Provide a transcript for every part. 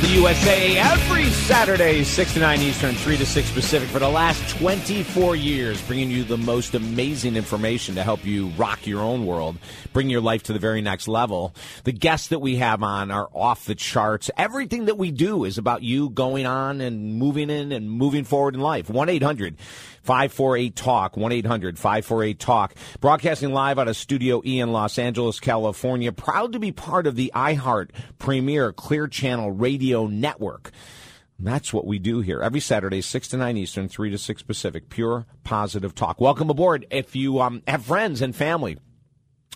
the USA every Saturday, 6 to 9 Eastern, 3 to 6 Pacific for the last 24 years, bringing you the most amazing information to help you rock your own world, bring your life to the very next level. The guests that we have on are off the charts. Everything that we do is about you going on and moving in and moving forward in life. 1 800 548 Talk, 1 800 548 Talk. Broadcasting live out of Studio E in Los Angeles, California. Proud to be part of the iHeart Premiere Clear Channel Radio Network. That's what we do here every Saturday, 6 to 9 Eastern, 3 to 6 Pacific. Pure positive talk. Welcome aboard. If you um, have friends and family,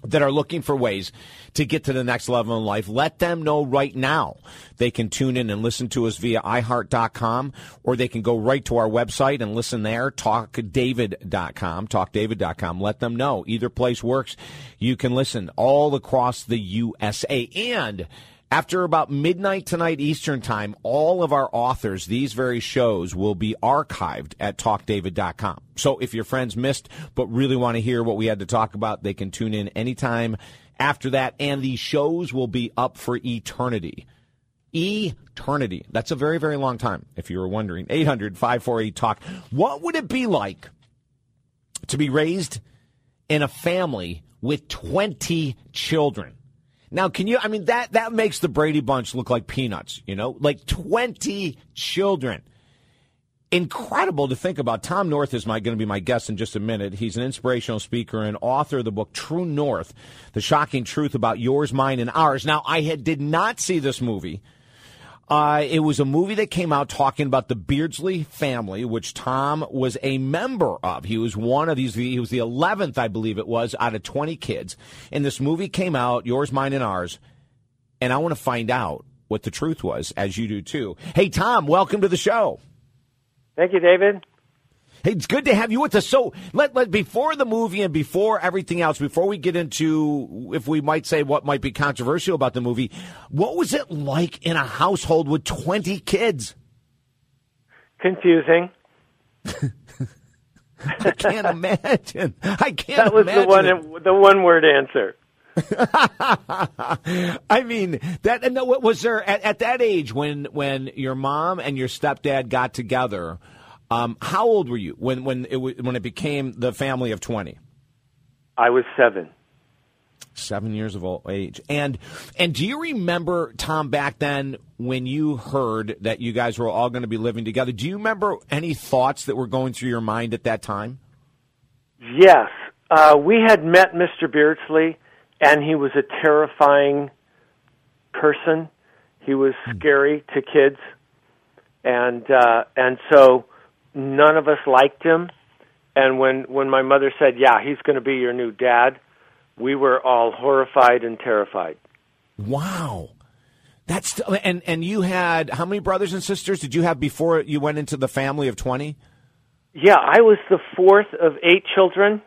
that are looking for ways to get to the next level in life, let them know right now. They can tune in and listen to us via iHeart.com, or they can go right to our website and listen there, talkdavid.com, talkdavid.com. Let them know. Either place works. You can listen all across the USA. And after about midnight tonight Eastern Time, all of our authors, these very shows will be archived at talkdavid.com. So if your friends missed but really want to hear what we had to talk about, they can tune in anytime after that. And these shows will be up for eternity. Eternity. That's a very, very long time, if you were wondering. 800 548 Talk. What would it be like to be raised in a family with 20 children? Now, can you? I mean, that that makes the Brady Bunch look like peanuts. You know, like twenty children. Incredible to think about. Tom North is my going to be my guest in just a minute. He's an inspirational speaker and author of the book True North: The Shocking Truth About Yours, Mine, and Ours. Now, I had did not see this movie. Uh, it was a movie that came out talking about the Beardsley family, which Tom was a member of. He was one of these. He was the eleventh, I believe it was, out of twenty kids. And this movie came out, yours, mine, and ours. And I want to find out what the truth was, as you do too. Hey, Tom, welcome to the show. Thank you, David. It's good to have you with us. So, let, let before the movie and before everything else, before we get into, if we might say what might be controversial about the movie, what was it like in a household with twenty kids? Confusing. I can't imagine. I can't. That was imagine the one the one word answer. I mean that. And what was there at, at that age when when your mom and your stepdad got together? Um, how old were you when when it w- when it became the family of twenty? I was seven. Seven years of old age, and and do you remember Tom back then when you heard that you guys were all going to be living together? Do you remember any thoughts that were going through your mind at that time? Yes, uh, we had met Mr. Beardsley, and he was a terrifying person. He was scary to kids, and uh, and so none of us liked him. And when when my mother said, "Yeah, he's going to be your new dad," we were all horrified and terrified. Wow. That's and and you had how many brothers and sisters did you have before you went into the family of 20? Yeah, I was the fourth of eight children.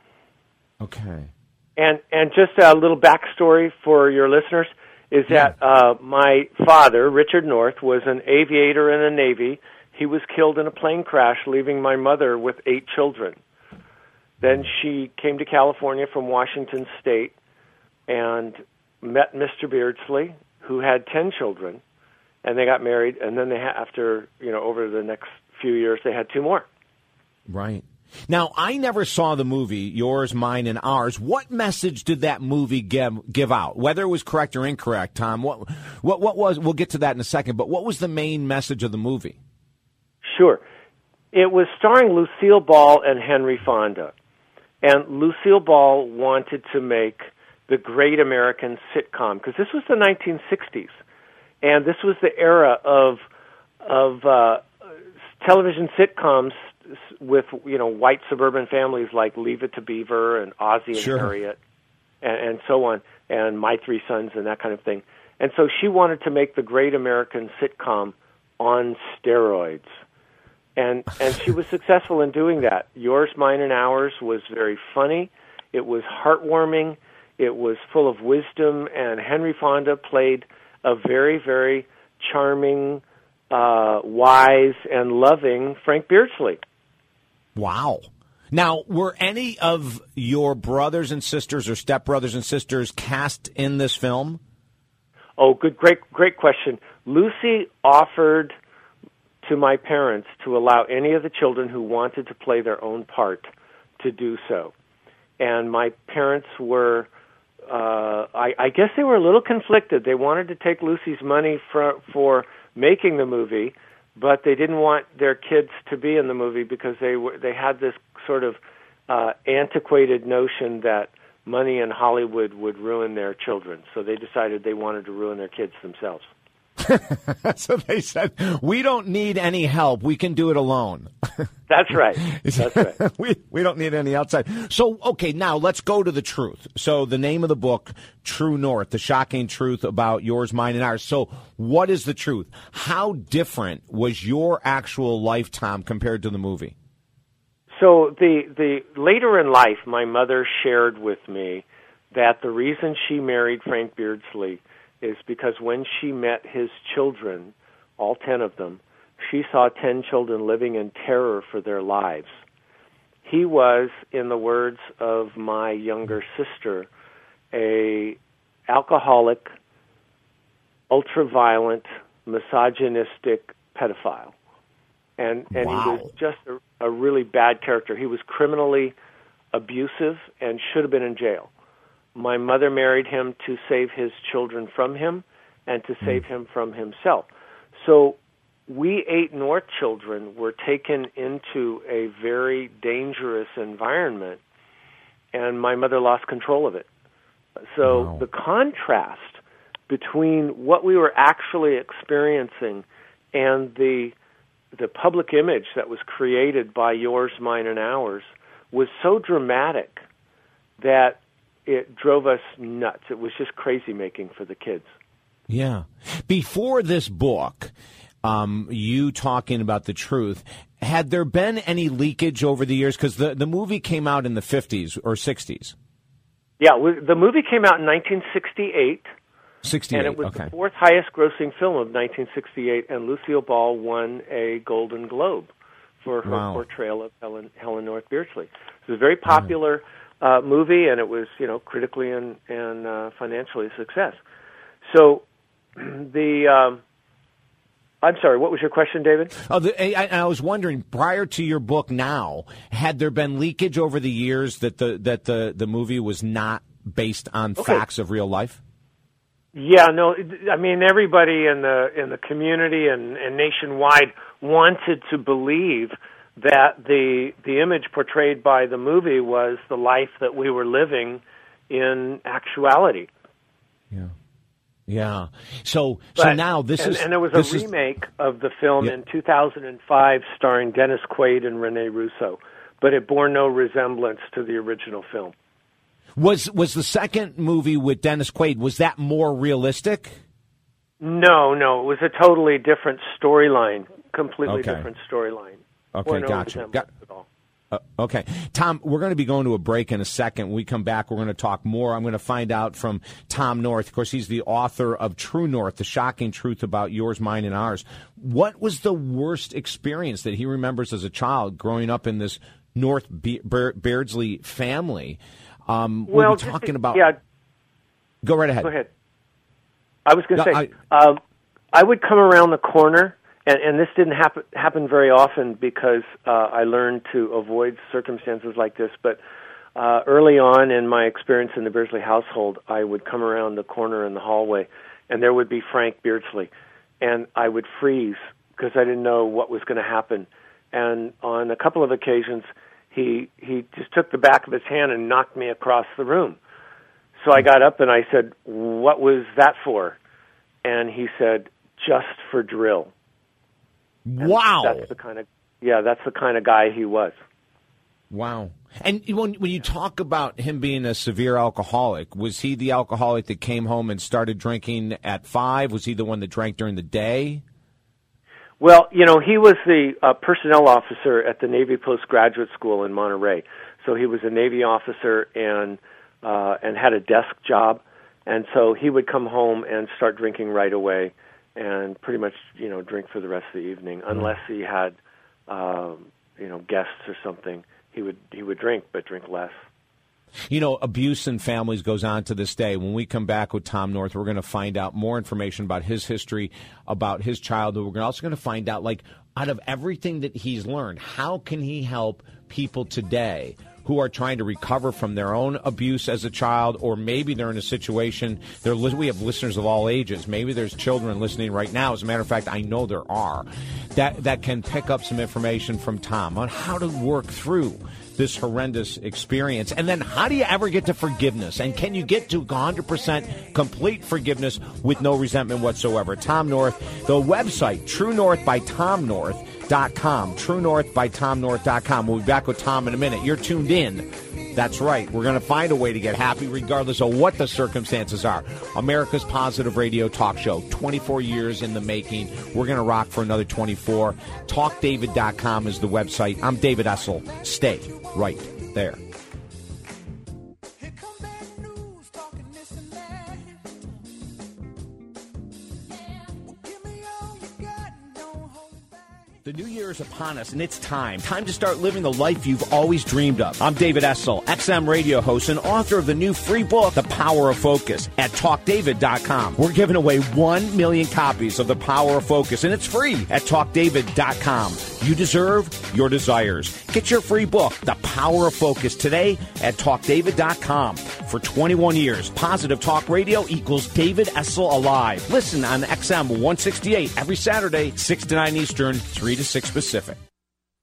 Okay. And and just a little backstory for your listeners is that uh, my father, Richard North, was an aviator in the Navy. He was killed in a plane crash, leaving my mother with eight children. Then she came to California from Washington State and met Mr. Beardsley, who had ten children, and they got married. And then they ha- after you know over the next few years, they had two more. Right. Now, I never saw the movie Yours, Mine, and Ours. What message did that movie give give out? Whether it was correct or incorrect, Tom. What what what was? We'll get to that in a second. But what was the main message of the movie? Sure. It was starring Lucille Ball and Henry Fonda. And Lucille Ball wanted to make the great American sitcom because this was the 1960s. And this was the era of of uh, television sitcoms with you know white suburban families like Leave It to Beaver and Ozzie and Sure. Harriet and, and so on, and My Three Sons and that kind of thing. And so she wanted to make the great American sitcom on steroids. And and she was successful in doing that. Yours, Mine, and Ours was very funny. It was heartwarming. It was full of wisdom, and Henry Fonda played a very, very charming, uh, wise, and loving Frank Beardsley. Wow. Now, were any of your brothers and sisters or stepbrothers and sisters cast in this film? Oh, good, great, great question. Lucy offered to my parents to allow any of the children who wanted to play their own part to do so. And my parents were, uh, I, I guess they were a little conflicted. They wanted to take Lucy's money for, for making the movie, but they didn't want their kids to be in the movie because they were, they had this sort of uh, antiquated notion that money in Hollywood would ruin their children. So they decided they wanted to ruin their kids themselves. so they said, "We don't need any help. We can do it alone." That's right. That's right. we we don't need any outside. So okay, now let's go to the truth. So the name of the book, True North: The Shocking Truth About Yours, Mine, and Ours. So what is the truth? How different was your actual lifetime compared to the movie? So the the later in life, my mother shared with me that the reason she married Frank Beardsley is because when she met his children, all 10 of them, she saw 10 children living in terror for their lives. He was, in the words of my younger sister, a alcoholic, ultra-violent, misogynistic pedophile. And and wow. he was just a, a really bad character. He was criminally abusive and should have been in jail. My mother married him to save his children from him and to hmm. save him from himself. So we eight North children were taken into a very dangerous environment, and my mother lost control of it. So Wow. the contrast between what we were actually experiencing and the the public image that was created by yours, mine, and ours was so dramatic that it drove us nuts. It was just crazy making for the kids. Yeah. Before this book, um, you talking about the truth, had there been any leakage over the years? Because the, the movie came out in the 50s or 60s. Yeah, we, the movie came out in 1968, 68. and it was okay. the fourth highest grossing film of 1968, and Lucille Ball won a Golden Globe for her Wow. portrayal of Helen, Helen North Beardsley. It was a very popular uh, movie, and it was, you know, critically and, and uh, financially a success. So the... Um, I'm sorry, what was your question, David? Oh, the, I, I was wondering, prior to your book now, had there been leakage over the years that the, that the, the movie was not based on Okay. facts of real life? Yeah, no, I mean everybody in the in the community and, and nationwide wanted to believe that the the image portrayed by the movie was the life that we were living in actuality. Yeah. Yeah. So, so now this and, is. and there was a is- remake of the film Yeah. in 2005 starring Dennis Quaid and Rene Russo, but it bore no resemblance to the original film. Was was the second movie with Dennis Quaid was that more realistic? No, no, it was a totally different storyline, completely Okay. different storyline. Okay, gotcha. Got- Uh, okay, Tom, we're going to be going to a break in a second. When we come back, we're going to talk more. I'm going to find out from Tom North. Of course, he's the author of True North: The Shocking Truth About Yours, Mine, and Ours. What was the worst experience that he remembers as a child growing up in this North Be- Bear- Beardsley family? Um, we'll be talking to- about. Yeah, Go right ahead. Go ahead. I was going No, to say, um, I would come around the corner, and, and this didn't happen happen very often because uh, I learned to avoid circumstances like this. But uh, early on in my experience in the Beardsley household, I would come around the corner in the hallway, and there would be Frank Beardsley, and I would freeze because I didn't know what was going to happen. And on a couple of occasions, he he just took the back of his hand and knocked me across the room. So I got up and I said, "What was that for?" And he said, "Just for drill." And Wow. That's the kind of yeah, that's the kind of guy he was. Wow. And when when you talk about him being a severe alcoholic, was he the alcoholic that came home and started drinking at five? Was he the one that drank during the day? Well, you know, he was the uh, personnel officer at the Navy Postgraduate School in Monterey. So he was a Navy officer and uh, and had a desk job, and so he would come home and start drinking right away, and pretty much you know drink for the rest of the evening, unless he had um, you know guests or something. He would he would drink, but drink less. You know, abuse in families goes on to this day. When we come back with Tom North, we're going to find out more information about his history, about his childhood. We're also going to find out, like, out of everything that he's learned, how can he help people today? Who are trying to recover from their own abuse as a child, or maybe they're in a situation. They're, we have listeners of all ages. Maybe there's children listening right now. As a matter of fact, I know there are that that can pick up some information from Tom on how to work through this horrendous experience? And then how do you ever get to forgiveness? And can you get to 100% complete forgiveness with no resentment whatsoever? Tom North, the website, True North by Tom North. Dot com, True North by TomNorth.com. We'll be back with Tom in a minute. You're tuned in. That's right. We're going to find a way to get happy regardless of what the circumstances are. America's Positive Radio Talk Show, 24 years in the making. We're going to rock for another 24. TalkDavid.com is the website. I'm David Essel. Stay right there. The new year is upon us, and it's time. Time to start living the life you've always dreamed of. I'm David Essel, XM radio host and author of the new free book, The Power of Focus, at TalkDavid.com. We're giving away 1 million copies of The Power of Focus, and it's free at TalkDavid.com. You deserve your desires. Get your free book, The Power of Focus, today at TalkDavid.com. For 21 years, Positive Talk Radio equals David Essel Alive. Listen on XM 168 every Saturday, 6 to 9 Eastern, 3 to 6 Pacific.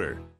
order.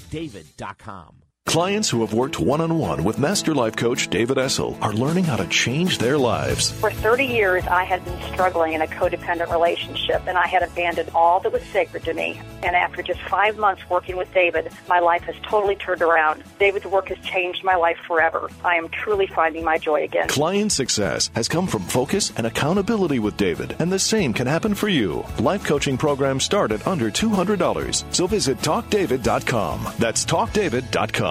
david.com. Clients who have worked one on one with Master Life Coach David Essel are learning how to change their lives. For 30 years, I had been struggling in a codependent relationship, and I had abandoned all that was sacred to me. And after just five months working with David, my life has totally turned around. David's work has changed my life forever. I am truly finding my joy again. Client success has come from focus and accountability with David, and the same can happen for you. Life coaching programs start at under $200, so visit TalkDavid.com. That's TalkDavid.com.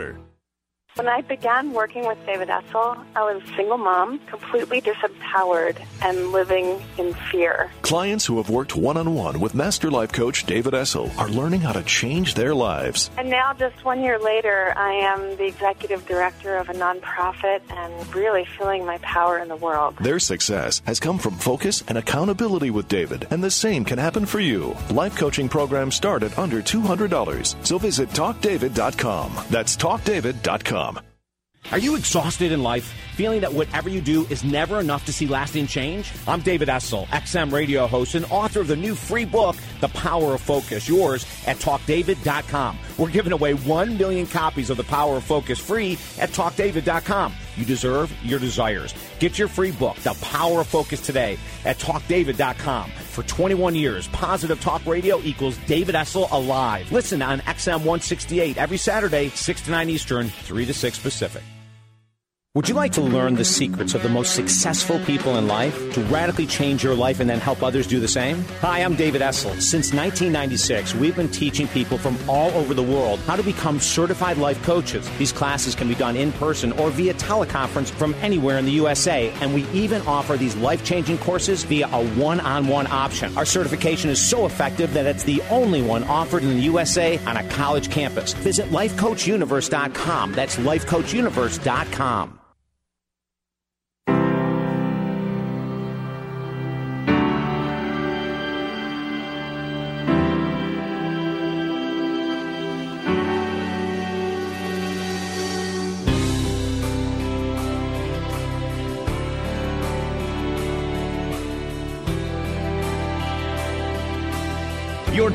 order. When I began working with David Essel, I was a single mom, completely disempowered and living in fear. Clients who have worked one on one with Master Life Coach David Essel are learning how to change their lives. And now, just one year later, I am the executive director of a nonprofit and really feeling my power in the world. Their success has come from focus and accountability with David, and the same can happen for you. Life coaching programs start at under $200, so visit TalkDavid.com. That's TalkDavid.com. Are you exhausted in life, feeling that whatever you do is never enough to see lasting change? I'm David Essel, XM radio host and author of the new free book, The Power of Focus, yours at TalkDavid.com. We're giving away 1 million copies of The Power of Focus free at TalkDavid.com. You deserve your desires. Get your free book, The Power of Focus, today at TalkDavid.com. For 21 years, Positive Talk Radio equals David Essel Alive. Listen on XM 168 every Saturday, 6 to 9 Eastern, 3 to 6 Pacific. Would you like to learn the secrets of the most successful people in life to radically change your life and then help others do the same? Hi, I'm David Essel. Since 1996, we've been teaching people from all over the world how to become certified life coaches. These classes can be done in person or via teleconference from anywhere in the USA, and we even offer these life changing courses via a one on one option. Our certification is so effective that it's the only one offered in the USA on a college campus. Visit lifecoachuniverse.com. That's lifecoachuniverse.com.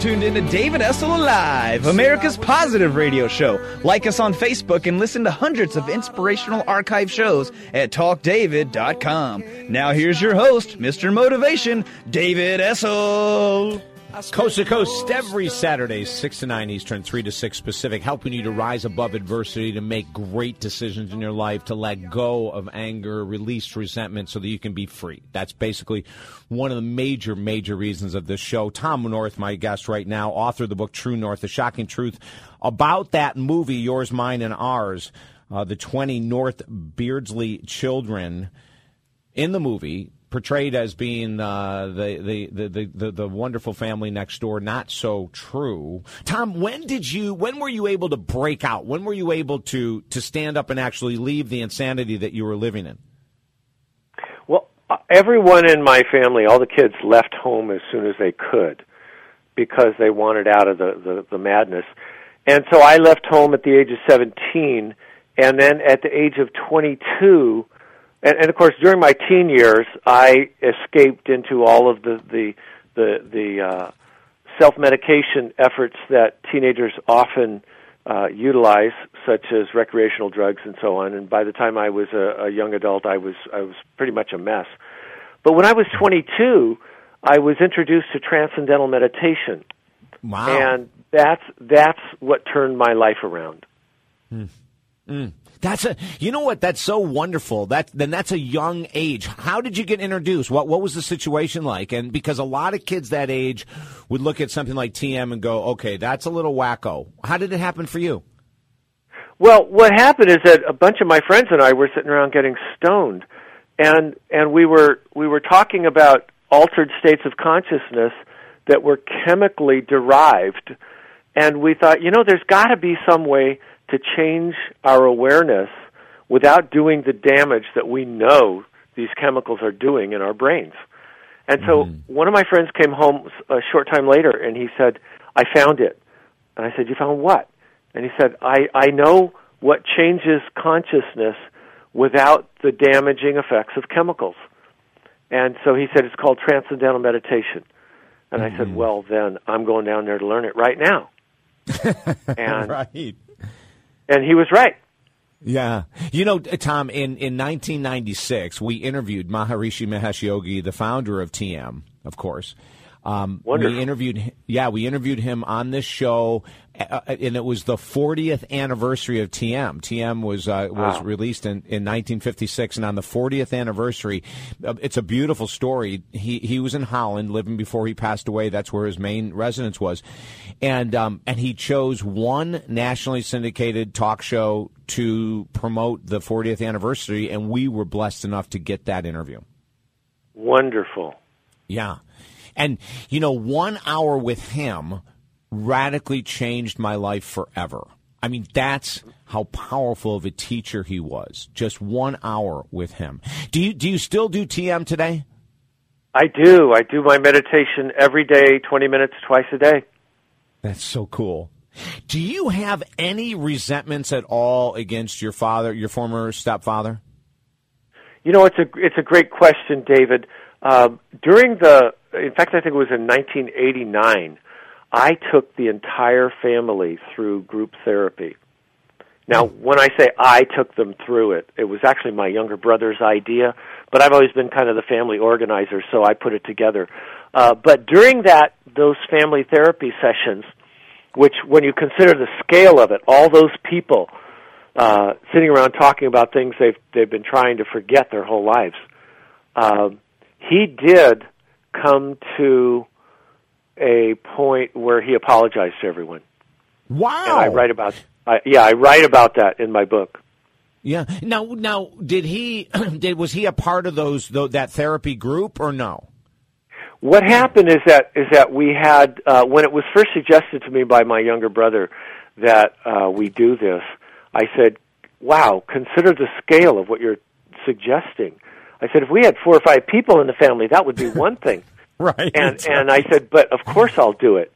Tuned in to David Essel Alive, America's positive radio show. Like us on Facebook and listen to hundreds of inspirational archive shows at talkdavid.com. Now here's your host, Mr. Motivation, David Essel. Coast to coast every Saturday, 6 to 9 Eastern, 3 to 6 Pacific, helping you to rise above adversity, to make great decisions in your life, to let go of anger, release resentment so that you can be free. That's basically one of the major, major reasons of this show. Tom North, my guest right now, author of the book True North, The Shocking Truth about that movie, Yours, Mine, and Ours, uh, the 20 North Beardsley children in the movie portrayed as being uh, the, the, the, the, the wonderful family next door. Not so true. Tom, when did you? When were you able to break out? When were you able to to stand up and actually leave the insanity that you were living in? Well, uh, everyone in my family, all the kids, left home as soon as they could because they wanted out of the, the, the madness. And so I left home at the age of 17, and then at the age of 22 and, and of course, during my teen years, I escaped into all of the the the, the uh, self medication efforts that teenagers often uh, utilize, such as recreational drugs and so on. And by the time I was a, a young adult, I was I was pretty much a mess. But when I was 22, I was introduced to transcendental meditation. Wow! And that's that's what turned my life around. Mm. Mm. That's a, you know what? That's so wonderful. That then that's a young age. How did you get introduced? What what was the situation like? And because a lot of kids that age would look at something like TM and go, okay, that's a little wacko. How did it happen for you? Well, what happened is that a bunch of my friends and I were sitting around getting stoned, and and we were we were talking about altered states of consciousness that were chemically derived, and we thought, you know, there's got to be some way to change our awareness without doing the damage that we know these chemicals are doing in our brains. And so mm. one of my friends came home a short time later and he said, I found it. And I said, You found what? And he said, I, I know what changes consciousness without the damaging effects of chemicals. And so he said, It's called transcendental meditation. And mm-hmm. I said, mm-hmm. Well, then I'm going down there to learn it right now. and right and he was right. Yeah. You know, Tom, in, in 1996, we interviewed Maharishi Mahesh Yogi, the founder of TM, of course. Um, we interviewed, yeah, we interviewed him on this show, uh, and it was the 40th anniversary of TM. TM was uh, was wow. released in, in 1956, and on the 40th anniversary, uh, it's a beautiful story. He he was in Holland, living before he passed away. That's where his main residence was, and um, and he chose one nationally syndicated talk show to promote the 40th anniversary, and we were blessed enough to get that interview. Wonderful. Yeah. And, you know, one hour with him radically changed my life forever. I mean, that's how powerful of a teacher he was. Just one hour with him. Do you do you still do TM today? I do. I do my meditation every day, 20 minutes twice a day. That's so cool. Do you have any resentments at all against your father, your former stepfather? You know, it's a it's a great question, David. Uh, during the in fact, I think it was in 1989. I took the entire family through group therapy. Now, when I say I took them through it, it was actually my younger brother's idea, but I've always been kind of the family organizer, so I put it together. Uh, but during that, those family therapy sessions, which when you consider the scale of it, all those people uh, sitting around talking about things they've they've been trying to forget their whole lives. Um, he did come to a point where he apologized to everyone. Wow! And I write about, I, yeah, I write about that in my book. Yeah. Now, now, did he? Did was he a part of those that therapy group or no? What happened is that is that we had uh, when it was first suggested to me by my younger brother that uh, we do this. I said, "Wow, consider the scale of what you're suggesting." I said, "If we had four or five people in the family, that would be one thing." right. And and I said, "But of course I'll do it."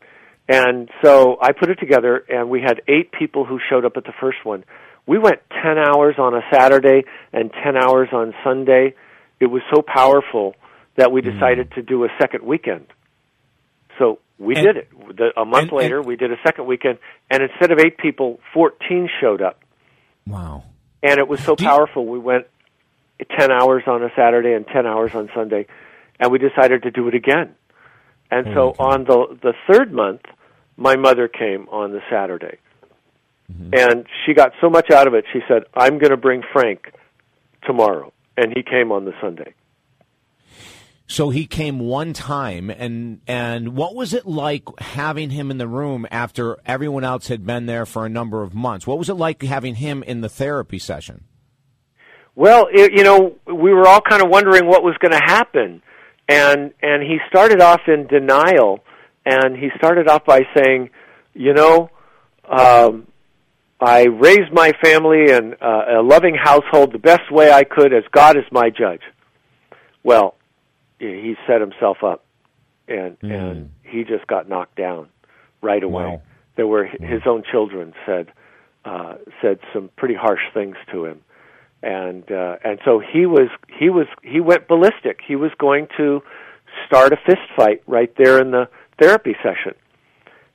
And so I put it together, and we had eight people who showed up at the first one we went 10 hours on a Saturday and 10 hours on Sunday. It was so powerful that we decided mm. to do a second weekend. So we and, did it. The, a month and, later, and, we did a second weekend, and instead of eight people, 14 showed up. Wow. And it was so do powerful. You, we went 10 hours on a Saturday and 10 hours on Sunday, and we decided to do it again. And oh so on the the third month, my mother came on the Saturday Mm-hmm. And she got so much out of it, she said, I'm going to bring Frank tomorrow. And he came on the Sunday. So he came one time, and and what was it like having him in the room after everyone else had been there for a number of months? What was it like having him in the therapy session? Well, it, you know, we were all kind of wondering what was going to happen, and and he started off in denial, and he started off by saying, you know, um, I raised my family in uh, a loving household the best way I could as God is my judge. Well, he set himself up and mm. and he just got knocked down right away. Wow. There were his own children said uh said some pretty harsh things to him. And uh and so he was he was he went ballistic. He was going to start a fist fight right there in the therapy session.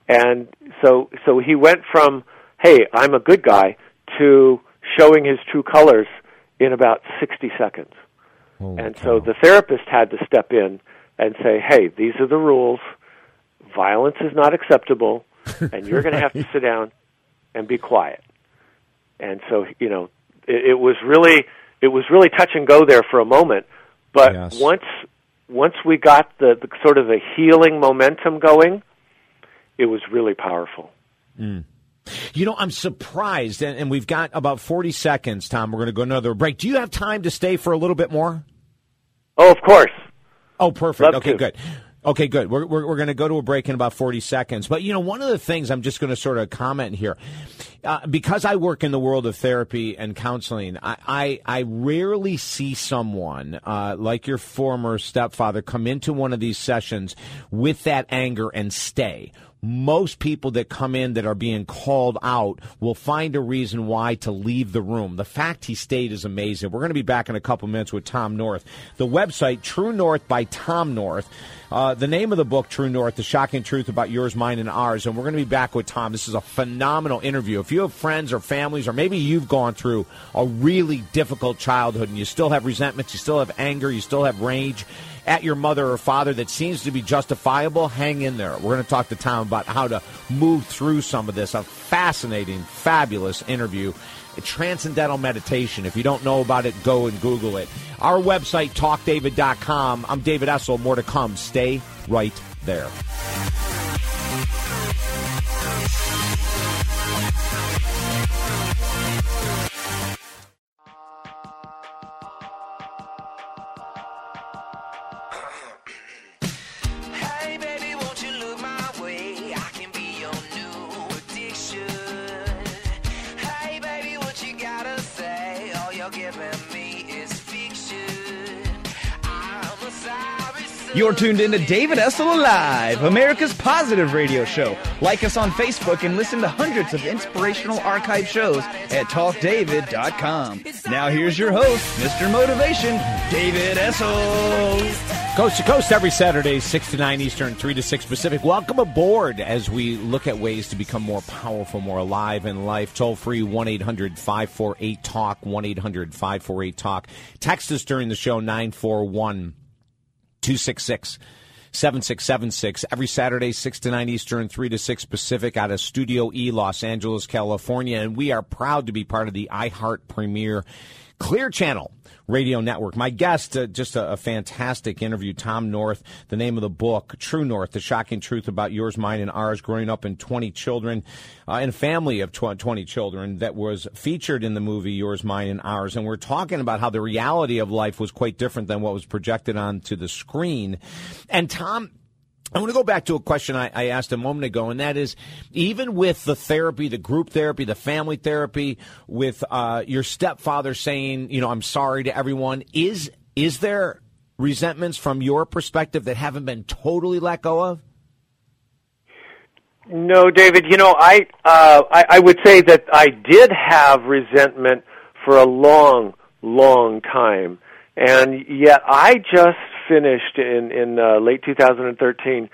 And so so he went from hey, I'm a good guy, to showing his true colors in about 60 seconds. Holy and cow. so the therapist had to step in and say, hey, these are the rules. Violence is not acceptable, and you're going to have to sit down and be quiet. And so, you know, it, it was really it was really touch and go there for a moment, but yes. once once we got the, the sort of the healing momentum going, it was really powerful. Mm. You know, I'm surprised, and, and, we've got about 40 seconds, Tom. We're going to go another break. Do you have time to stay for a little bit more? Oh, of course. Oh, perfect. Love okay, to. good. Okay, good. We're, we're, we're going to go to a break in about 40 seconds. But, you know, one of the things I'm just going to sort of comment here, uh, because I work in the world of therapy and counseling, I, I, I rarely see someone uh, like your former stepfather come into one of these sessions with that anger and stay most people that come in that are being called out will find a reason why to leave the room. The fact he stayed is amazing. We're going to be back in a couple minutes with Tom North. The website, True North by Tom North. Uh, the name of the book, True North, The Shocking Truth About Yours, Mine, and Ours. And we're going to be back with Tom. This is a phenomenal interview. If you have friends or families, or maybe you've gone through a really difficult childhood and you still have resentments, you still have anger, you still have rage, at your mother or father that seems to be justifiable, hang in there. We're going to talk to Tom about how to move through some of this. A fascinating, fabulous interview. Transcendental meditation. If you don't know about it, go and Google it. Our website, talkdavid.com. I'm David Essel. More to come. Stay right there. You're tuned in to David Essel Live, America's positive radio show. Like us on Facebook and listen to hundreds of inspirational archive shows at talkdavid.com. Now here's your host, Mr. Motivation, David Essel. Coast to coast every Saturday, 6 to 9 Eastern, 3 to 6 Pacific. Welcome aboard as we look at ways to become more powerful, more alive in life. Toll free 1 800 548 TALK, 1 800 548 TALK. Text us during the show 941- 266 7676 every Saturday, 6 to 9 Eastern, 3 to 6 Pacific out of Studio E, Los Angeles, California. And we are proud to be part of the iHeart Premiere Clear Channel radio network. My guest, uh, just a, a, fantastic interview, Tom North. The name of the book, True North: The Shocking Truth About Yours, Mine, and Ours. Growing up in 20 children, uh, in a family of 20 children, that was featured in the movie Yours, Mine, and Ours. And we're talking about how the reality of life was quite different than what was projected onto the screen. And Tom I want to go back to a question I, I, asked a moment ago, and that is even with the therapy, the group therapy, the family therapy, with uh, your stepfather saying, you know, I'm sorry to everyone, is is there resentments from your perspective that haven't been totally let go of? No, David. You know, I, uh, I I would say that I did have resentment for a long, long time, and yet I just finished in in uh, late 2013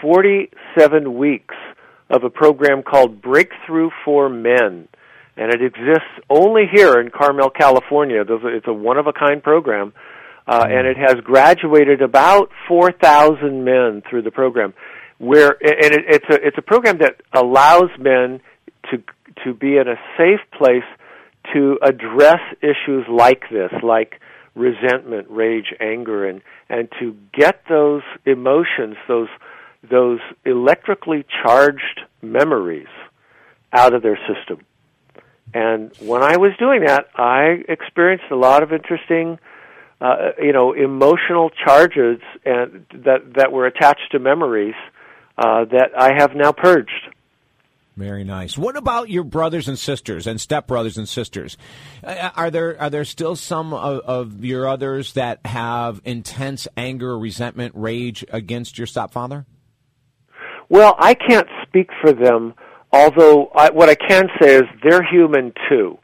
47 weeks of a program called Breakthrough for Men, and it exists only here in Carmel, California. It's a one of a kind program, uh, and it has graduated about 4,000 men through the program. Where and it, it's a it's a program that allows men to to be in a safe place to address issues like this, like resentment, rage, anger, and and to get those emotions, those those electrically charged memories out of their system. And when I was doing that, I experienced a lot of interesting, uh, you know, emotional charges and that that were attached to memories uh, that I have now purged. Very nice. What about your brothers and sisters and stepbrothers and sisters? Uh, are there are there still some of, of, your others that have intense anger, resentment, rage against your stepfather? Well, I can't speak for them. Although I, what I can say is they're human too,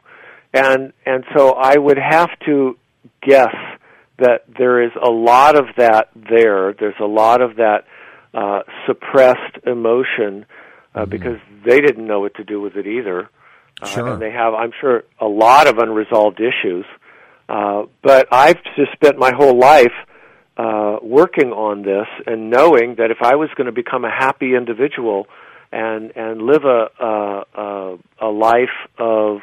and and so I would have to guess that there is a lot of that there. There's a lot of that uh, suppressed emotion uh, mm-hmm. because they didn't know what to do with it either. Uh, sure. And they have, I'm sure, a lot of unresolved issues. Uh, but I've just spent my whole life uh, working on this and knowing that if I was going to become a happy individual and and live a a, a, a life of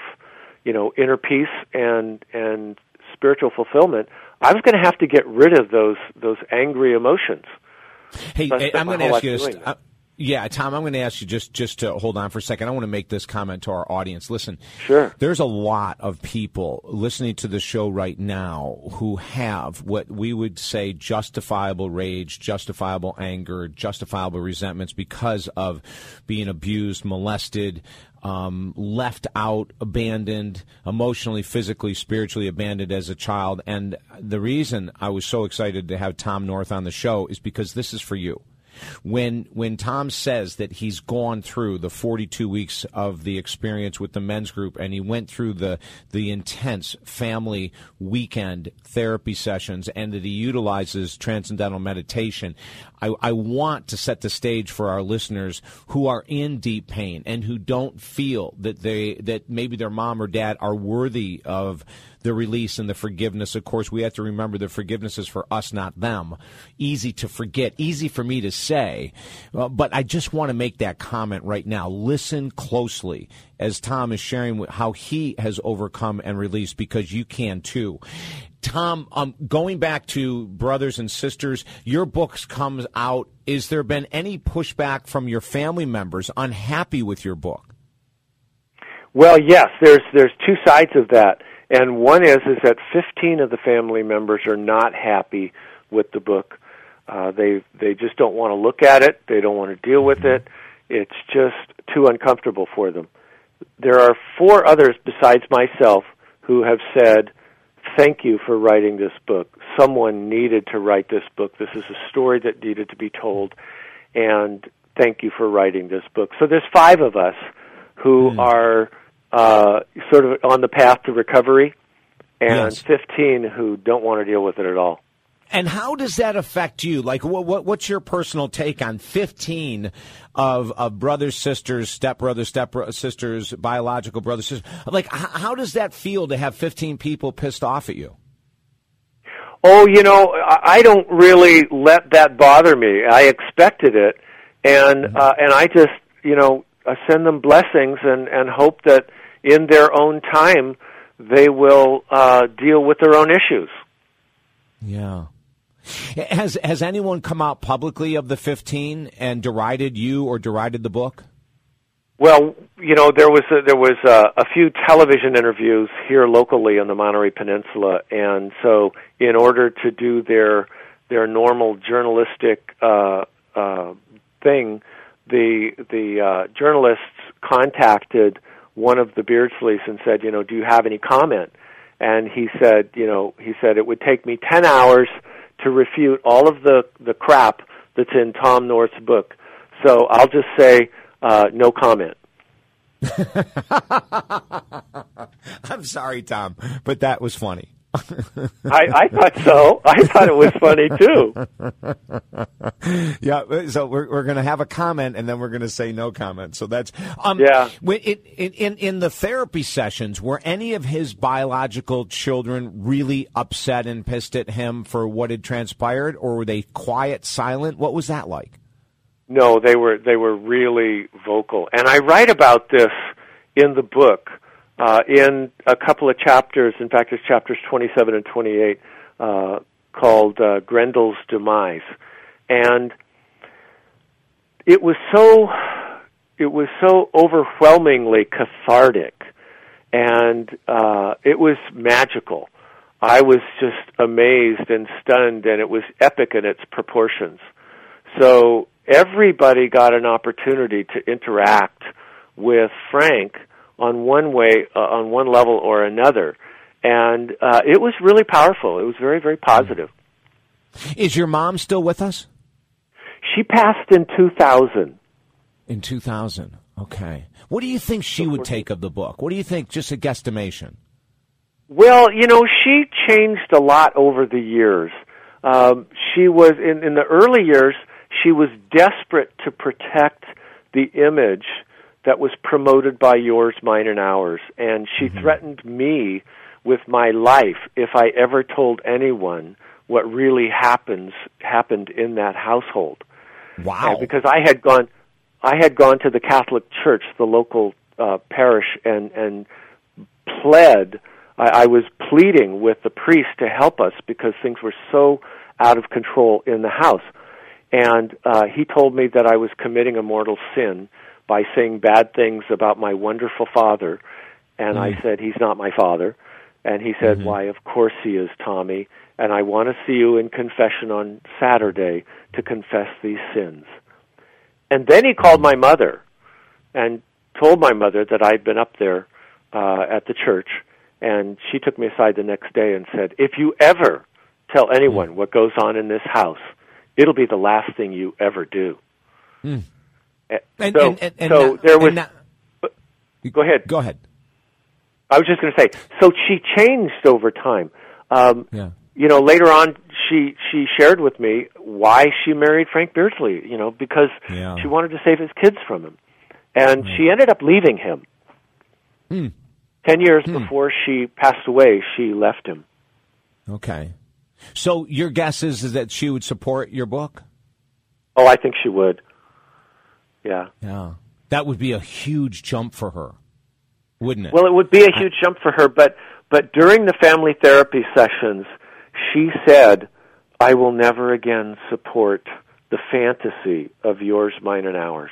you know inner peace and and spiritual fulfillment, I was going to have to get rid of those those angry emotions. Hey, I'm going to ask you this. Yeah, Tom, I'm going to ask you just just to hold on for a second. I want to make this comment to our audience. Listen, sure. There's a lot of people listening to the show right now who have what we would say justifiable rage, justifiable anger, justifiable resentments because of being abused, molested, um, left out, abandoned, emotionally, physically, spiritually abandoned as a child. And the reason I was so excited to have Tom North on the show is because this is for you when when Tom says that he's gone through the 42 weeks of the experience with the men's group and he went through the the intense family weekend therapy sessions and that he utilizes transcendental meditation I, I want to set the stage for our listeners who are in deep pain and who don't feel that they that maybe their mom or dad are worthy of the release and the forgiveness. Of course, we have to remember the forgiveness is for us, not them. Easy to forget, easy for me to say, uh, but I just want to make that comment right now. Listen closely as Tom is sharing how he has overcome and released because you can too. Tom, um, going back to brothers and sisters, your books comes out. Is there been any pushback from your family members unhappy with your book? Well, yes. There's there's two sides of that, and one is is that 15 of the family members are not happy with the book. Uh, they they just don't want to look at it. They don't want to deal with it. It's just too uncomfortable for them. There are four others besides myself who have said thank you for writing this book. Someone needed to write this book. This is a story that needed to be told, and thank you for writing this book. So there's five of us who mm. are uh, sort of on the path to recovery, and yes. 15 who don't want to deal with it at all. And how does that affect you? Like, what, what, what's your personal take on 15 of, of brothers, sisters, stepbrothers, step sisters, biological brothers, sisters? Like, h- how does that feel to have 15 people pissed off at you? Oh, you know, I don't really let that bother me. I expected it, and mm-hmm. uh, and I just, you know, uh, send them blessings and and hope that in their own time they will uh, deal with their own issues. Yeah. Has has anyone come out publicly of the 15 and derided you or derided the book? Well, you know, there was a, there was a, a few television interviews here locally on the Monterey Peninsula, and so in order to do their their normal journalistic uh, uh, thing, the the uh, journalists contacted one of the Beardsleys and said, you know, do you have any comment? And he said, you know, he said it would take me ten hours to refute all of the the crap that's in Tom North's book. So I'll just say uh, no comment. I'm sorry, Tom, but that was funny. I, I thought so. I thought it was funny too. yeah. So we're we're going to have a comment, and then we're going to say no comment. So that's um, yeah. In, in in the therapy sessions, were any of his biological children really upset and pissed at him for what had transpired, or were they quiet, silent? What was that like? No, they were they were really vocal, and I write about this in the book uh, in a couple of chapters. In fact, it's chapters 27 and 28 uh, called uh, Grendel's Demise, and it was so it was so overwhelmingly cathartic, and uh, it was magical. I was just amazed and stunned, and it was epic in its proportions. So everybody got an opportunity to interact with Frank on one way, uh, on one level or another, and uh, it was really powerful. It was very, very positive. Is your mom still with us? She passed in 2000. In 2000. Okay. What do you think she would take of the book? What do you think, just a guesstimation? Well, you know, she changed a lot over the years. Um, she was, in, in the early years, she was desperate to protect the image that was promoted by yours, mine, and ours. And she mm-hmm. threatened me with my life if I ever told anyone what really happens happened in that household. Wow! Because I had gone, I had gone to the Catholic Church, the local uh, parish, and and pled. I, I was pleading with the priest to help us because things were so out of control in the house. And uh, he told me that I was committing a mortal sin by saying bad things about my wonderful father. And mm. I said, He's not my father. And he said, mm-hmm. Why, of course he is, Tommy. And I want to see you in confession on Saturday to confess these sins. And then he called my mother and told my mother that I'd been up there uh, at the church. And she took me aside the next day and said, If you ever tell anyone mm. what goes on in this house, it'll be the last thing you ever do. Mm. And, so, and, and, so now, there was. Now, go ahead. Go ahead. I was just going to say. So she changed over time. Um, yeah. You know, later on, she she shared with me why she married Frank Beardsley. You know, because yeah. she wanted to save his kids from him, and right. she ended up leaving him. Hmm. Ten years hmm. before she passed away, she left him. Okay. So your guess is, is that she would support your book? Oh, I think she would. Yeah. Yeah. That would be a huge jump for her, wouldn't it? Well, it would be a huge jump for her, but but during the family therapy sessions, she said, "I will never again support the fantasy of yours, mine, and ours."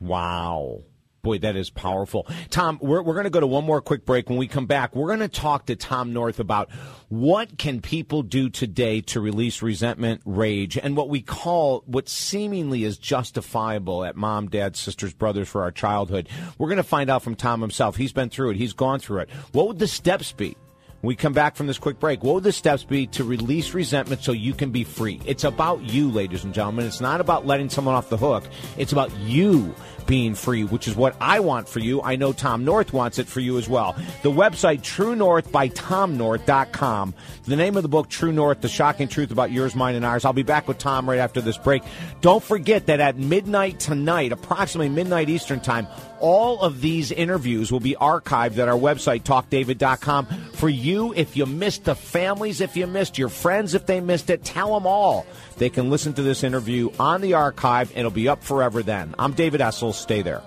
Wow. Boy, that is powerful. Tom, we're, we're going to go to one more quick break. When we come back, we're going to talk to Tom North about what can people do today to release resentment, rage, and what we call what seemingly is justifiable at mom, dad, sisters, brothers for our childhood. We're going to find out from Tom himself. He's been through it. He's gone through it. What would the steps be? When we come back from this quick break, what would the steps be to release resentment so you can be free? It's about you, ladies and gentlemen. It's not about letting someone off the hook. It's about you being free, which is what I want for you. I know Tom North wants it for you as well. The website, True North by TomNorth.com. The name of the book, True North, The Shocking Truth About Yours, Mine, and Ours. I'll be back with Tom right after this break. Don't forget that at midnight tonight, approximately midnight Eastern Time, All of these interviews will be archived at our website, talkdavid.com. For you, if you missed the families, if you missed your friends, if they missed it, tell them all. They can listen to this interview on the archive, and it'll be up forever then. I'm David Essel. Stay there.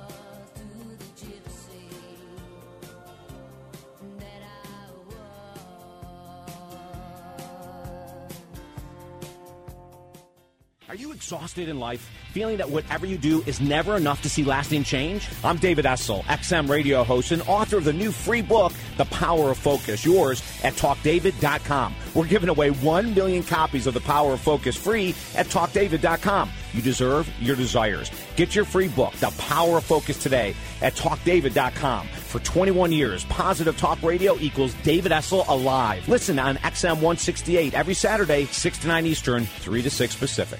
Are you exhausted in life? Feeling that whatever you do is never enough to see lasting change? I'm David Essel, XM radio host and author of the new free book, The Power of Focus, yours at talkdavid.com. We're giving away 1 million copies of The Power of Focus free at talkdavid.com. You deserve your desires. Get your free book, The Power of Focus, today at talkdavid.com. For 21 years, Positive Talk Radio equals David Essel alive. Listen on XM 168 every Saturday, 6 to 9 Eastern, 3 to 6 Pacific.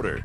order.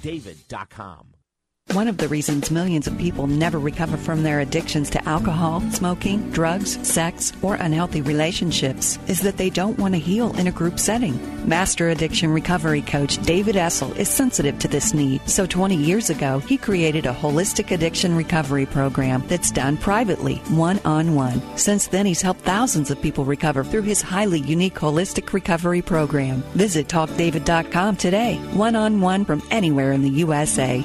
talkdavid.com. One of the reasons millions of people never recover from their addictions to alcohol, smoking, drugs, sex, or unhealthy relationships is that they don't want to heal in a group setting. Master addiction recovery coach David Essel is sensitive to this need, so 20 years ago, he created a holistic addiction recovery program that's done privately, one on one. Since then, he's helped thousands of people recover through his highly unique holistic recovery program. Visit TalkDavid.com today, one on one from anywhere in the USA.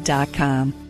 TalkDavid.com.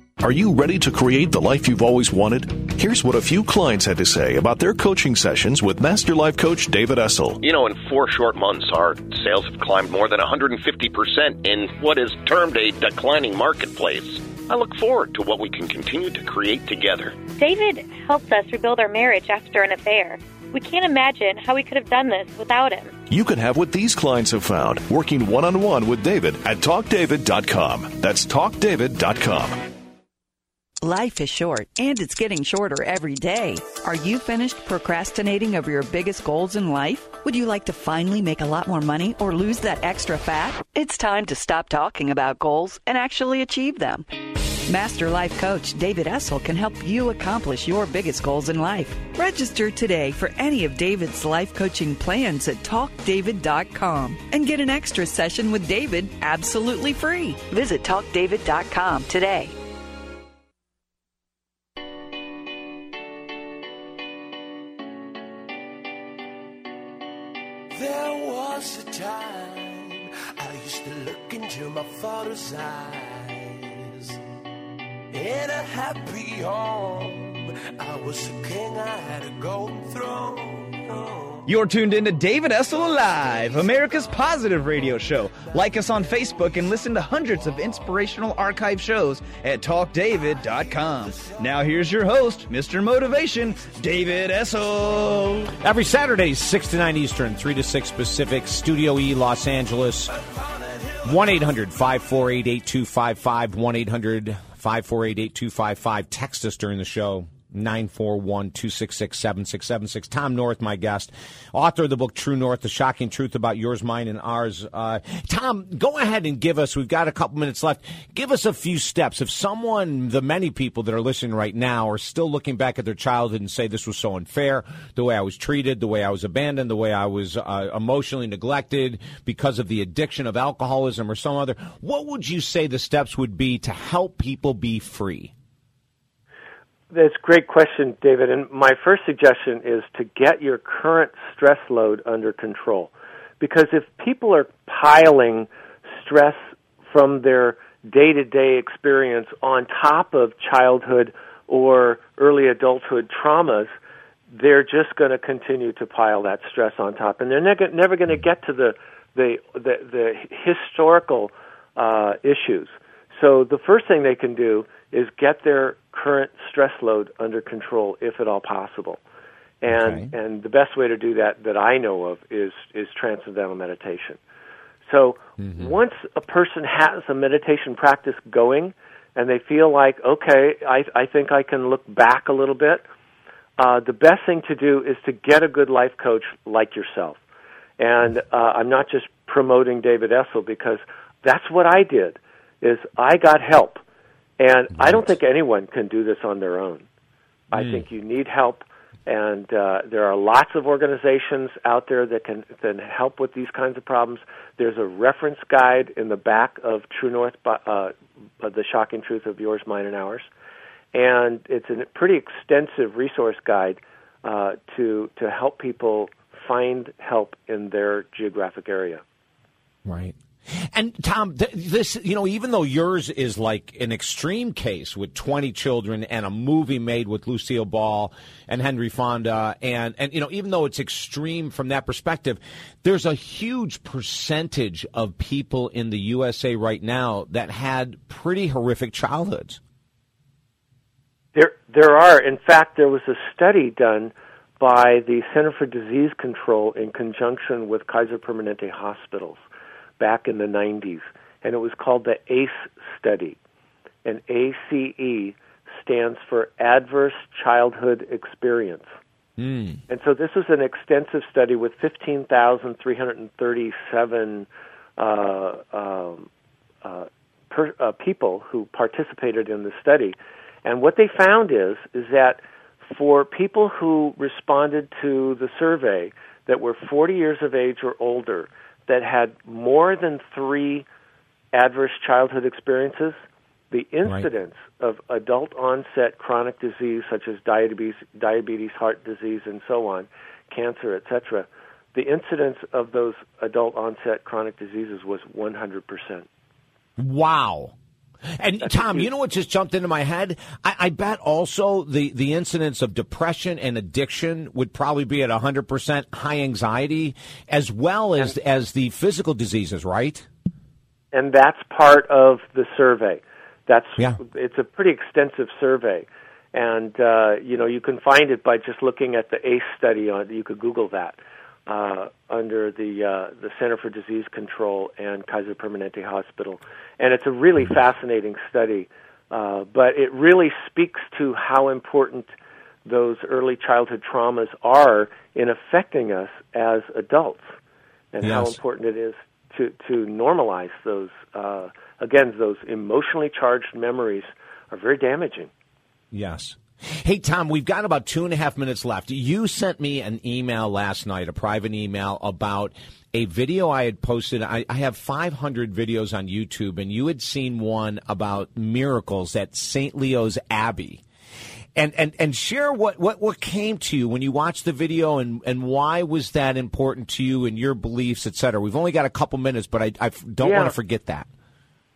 Are you ready to create the life you've always wanted? Here's what a few clients had to say about their coaching sessions with Master Life Coach David Essel. You know, in four short months, our sales have climbed more than 150% in what is termed a declining marketplace. I look forward to what we can continue to create together. David helped us rebuild our marriage after an affair. We can't imagine how we could have done this without him. You can have what these clients have found working one on one with David at TalkDavid.com. That's TalkDavid.com. Life is short, and it's getting shorter every day. Are you finished procrastinating over your biggest goals in life? Would you like to finally make a lot more money or lose that extra fat? It's time to stop talking about goals and actually achieve them. Master Life Coach David Essel can help you accomplish your biggest goals in life. Register today for any of David's life coaching plans at talkdavid.com and get an extra session with David absolutely free. Visit talkdavid.com today. Was a time I used to look into my father's eyes. In a happy home, I was a king, I had a golden throne. You're tuned in to David Essel Alive, America's positive radio show. Like us on Facebook and listen to hundreds of inspirational archive shows at talkdavid.com. Now here's your host, Mr. Motivation, David Essel. Every Saturday, 6 to 9 Eastern, 3 to 6 Pacific, Studio E, Los Angeles. 1 800 548 8255. 1 800 548 8255. Text us during the show. 941 266 7676. Tom North, my guest, author of the book True North, The Shocking Truth About Yours, Mine, and Ours. Uh, Tom, go ahead and give us, we've got a couple minutes left, give us a few steps. If someone, the many people that are listening right now, are still looking back at their childhood and say this was so unfair, the way I was treated, the way I was abandoned, the way I was uh, emotionally neglected because of the addiction of alcoholism or some other, what would you say the steps would be to help people be free? That's a great question, David. And my first suggestion is to get your current stress load under control. Because if people are piling stress from their day to day experience on top of childhood or early adulthood traumas, they're just going to continue to pile that stress on top. And they're ne- never going to get to the, the, the, the historical uh, issues. So the first thing they can do is get their current stress load under control if at all possible. And and the best way to do that that I know of is is transcendental meditation. So once a person has a meditation practice going and they feel like okay, I I think I can look back a little bit, uh, the best thing to do is to get a good life coach like yourself. And uh, I'm not just promoting David Essel because that's what I did. Is I got help, and I don't think anyone can do this on their own. I think you need help, and uh, there are lots of organizations out there that can can help with these kinds of problems. There's a reference guide in the back of True North, uh, the shocking truth of yours, mine, and ours, and it's a pretty extensive resource guide uh, to to help people find help in their geographic area. Right. And Tom, th- this, you know, even though yours is like an extreme case with 20 children and a movie made with Lucille Ball and Henry Fonda, and, and, you know, even though it's extreme from that perspective, there's a huge percentage of people in the USA right now that had pretty horrific childhoods. There, there are. In fact, there was a study done by the Center for Disease Control in conjunction with Kaiser Permanente hospitals back in the 90s, and it was called the ACE study. And ACE stands for Adverse Childhood Experience. And so this was an extensive study with 15,337 uh, um, uh, per, uh, people who participated in the study. And what they found is is that for people who responded to the survey that were 40 years of age or older that had more than 3 adverse childhood experiences, the incidence of adult onset chronic disease such as diabetes, diabetes, heart disease, and so on, cancer, etc., the incidence of those adult onset chronic diseases was 100%. Wow. And Tom, you know what just jumped into my head? I, I bet also the, the incidence of depression and addiction would probably be at 100% high anxiety as well as, as the physical diseases, right? and that's part of the survey. That's Yeah. it's a pretty extensive survey, and uh, you know you can find it by just looking at the ACE study on. You could Google that uh, under the uh, the Center for Disease Control and Kaiser Permanente Hospital, and it's a really fascinating study. Uh, but it really speaks to how important those early childhood traumas are in affecting us as adults, and how important it is to to normalize those uh, again those emotionally charged memories are very damaging. Yes. Hey, Tom, we've got about two and a half minutes left. You sent me an email last night, a private email about a video I had posted. I, I have 500 videos on YouTube, and you had seen one about miracles at St. Leo's Abbey. And, and, and share what, what, what came to you when you watched the video and, and why was that important to you and your beliefs, et cetera. We've only got a couple minutes, but I, I don't Yeah. want to forget that.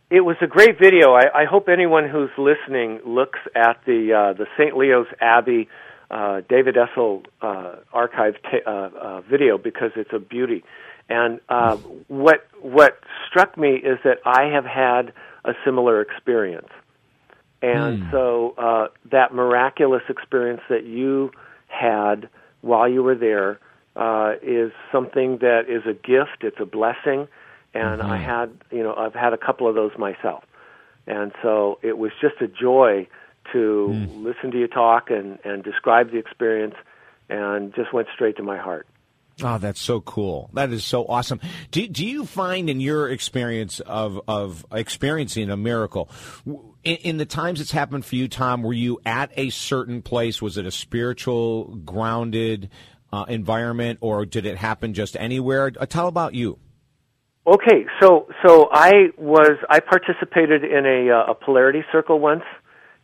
It was a great video. I, I hope anyone who's listening looks at the uh, the St. Leo's Abbey uh, David Essel uh, archived ta- uh, uh, video because it's a beauty. And uh, what what struck me is that I have had a similar experience, and Hmm. so uh, that miraculous experience that you had while you were there uh, is something that is a gift. It's a blessing, and I had you know I've had a couple of those myself, and so it was just a joy to listen to you talk and and describe the experience, and just went straight to my heart. Oh, that's so cool. That is so awesome. Do, do you find in your experience of, of experiencing a miracle, w- in, in the times it's happened for you, Tom, were you at a certain place? Was it a spiritual, grounded uh, environment, or did it happen just anywhere? Uh, tell about you. Okay, so so I was I participated in a uh, a polarity circle once,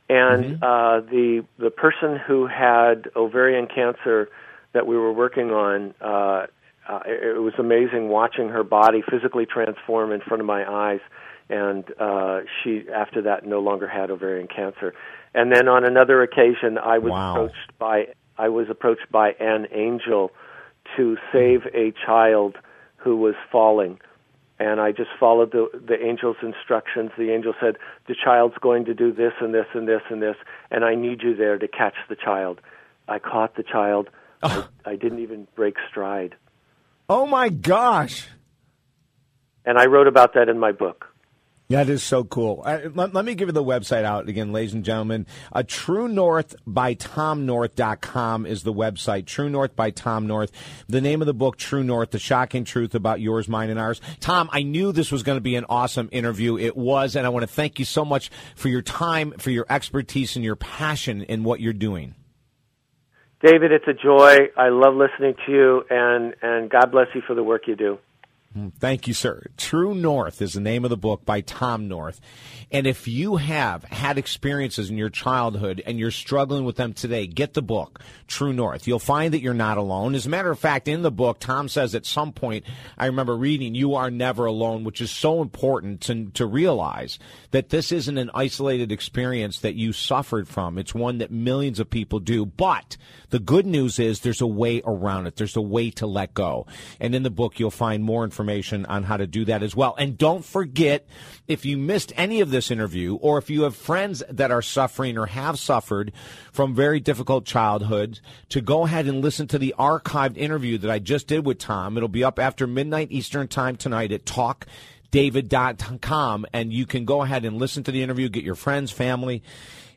and uh, the the person who had ovarian cancer that we were working on, uh, uh, it, it was amazing watching her body physically transform in front of my eyes, and uh, she after that no longer had ovarian cancer. And then on another occasion, I was Wow. approached by I was approached by an angel to save a child who was falling and I just followed the the angel's instructions. The angel said, "The child's going to do this and this and this and this, and I need you there to catch the child." I caught the child. I, I didn't even break stride, Oh my gosh. and I wrote about that in my book. That is so cool. Uh, let, let me give you the website out again, ladies and gentlemen. Uh, True North by TomNorth.com is the website. True North by Tom North. The name of the book, True North, The Shocking Truth About Yours, Mine, and Ours. Tom, I knew this was going to be an awesome interview. It was, and I want to thank you so much for your time, for your expertise, and your passion in what you're doing. David, it's a joy. I love listening to you, and and God bless you for the work you do. Thank you, sir. True North is the name of the book by Tom North. And if you have had experiences in your childhood and you're struggling with them today, get the book, True North. You'll find that you're not alone. As a matter of fact, in the book, Tom says at some point, I remember reading, you are never alone, which is so important to, to realize that this isn't an isolated experience that you suffered from. It's one that millions of people do. But the good news is there's a way around it. There's a way to let go. And in the book, you'll find more information on how to do that as well. And don't forget, if you missed any of this interview, or if you have friends that are suffering or have suffered from very difficult childhoods, to go ahead and listen to the archived interview that I just did with Tom. It'll be up after midnight Eastern time tonight at Talk david.com and you can go ahead and listen to the interview get your friends family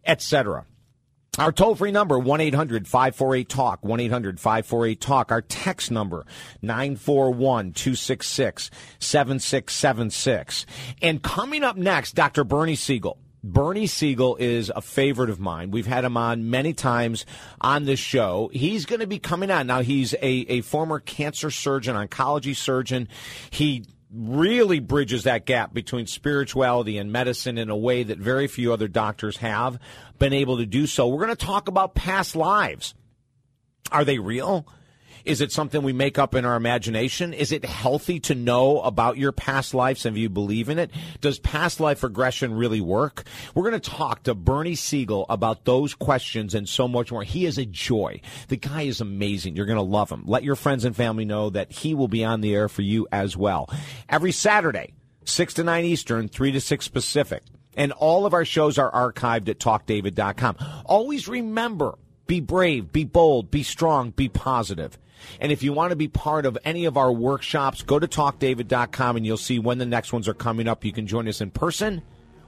etc our toll free number, 1 800 548 TALK, 1 800 548 TALK. Our text number, 941 266 7676. And coming up next, Dr. Bernie Siegel. Bernie Siegel is a favorite of mine. We've had him on many times on this show. He's going to be coming on. Now, he's a, a former cancer surgeon, oncology surgeon. He really bridges that gap between spirituality and medicine in a way that very few other doctors have been able to do so. We're going to talk about past lives. Are they real? Is it something we make up in our imagination? Is it healthy to know about your past lives and if you believe in it? Does past life regression really work? We're going to talk to Bernie Siegel about those questions and so much more. He is a joy. The guy is amazing. You're going to love him. Let your friends and family know that he will be on the air for you as well. Every Saturday, 6 to 9 Eastern, 3 to 6 Pacific. And all of our shows are archived at talkdavid.com. Always remember, be brave, be bold, be strong, be positive. And if you want to be part of any of our workshops, go to talkdavid.com and you'll see when the next ones are coming up. You can join us in person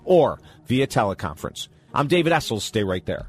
or via teleconference. I'm David Essels. Stay right there.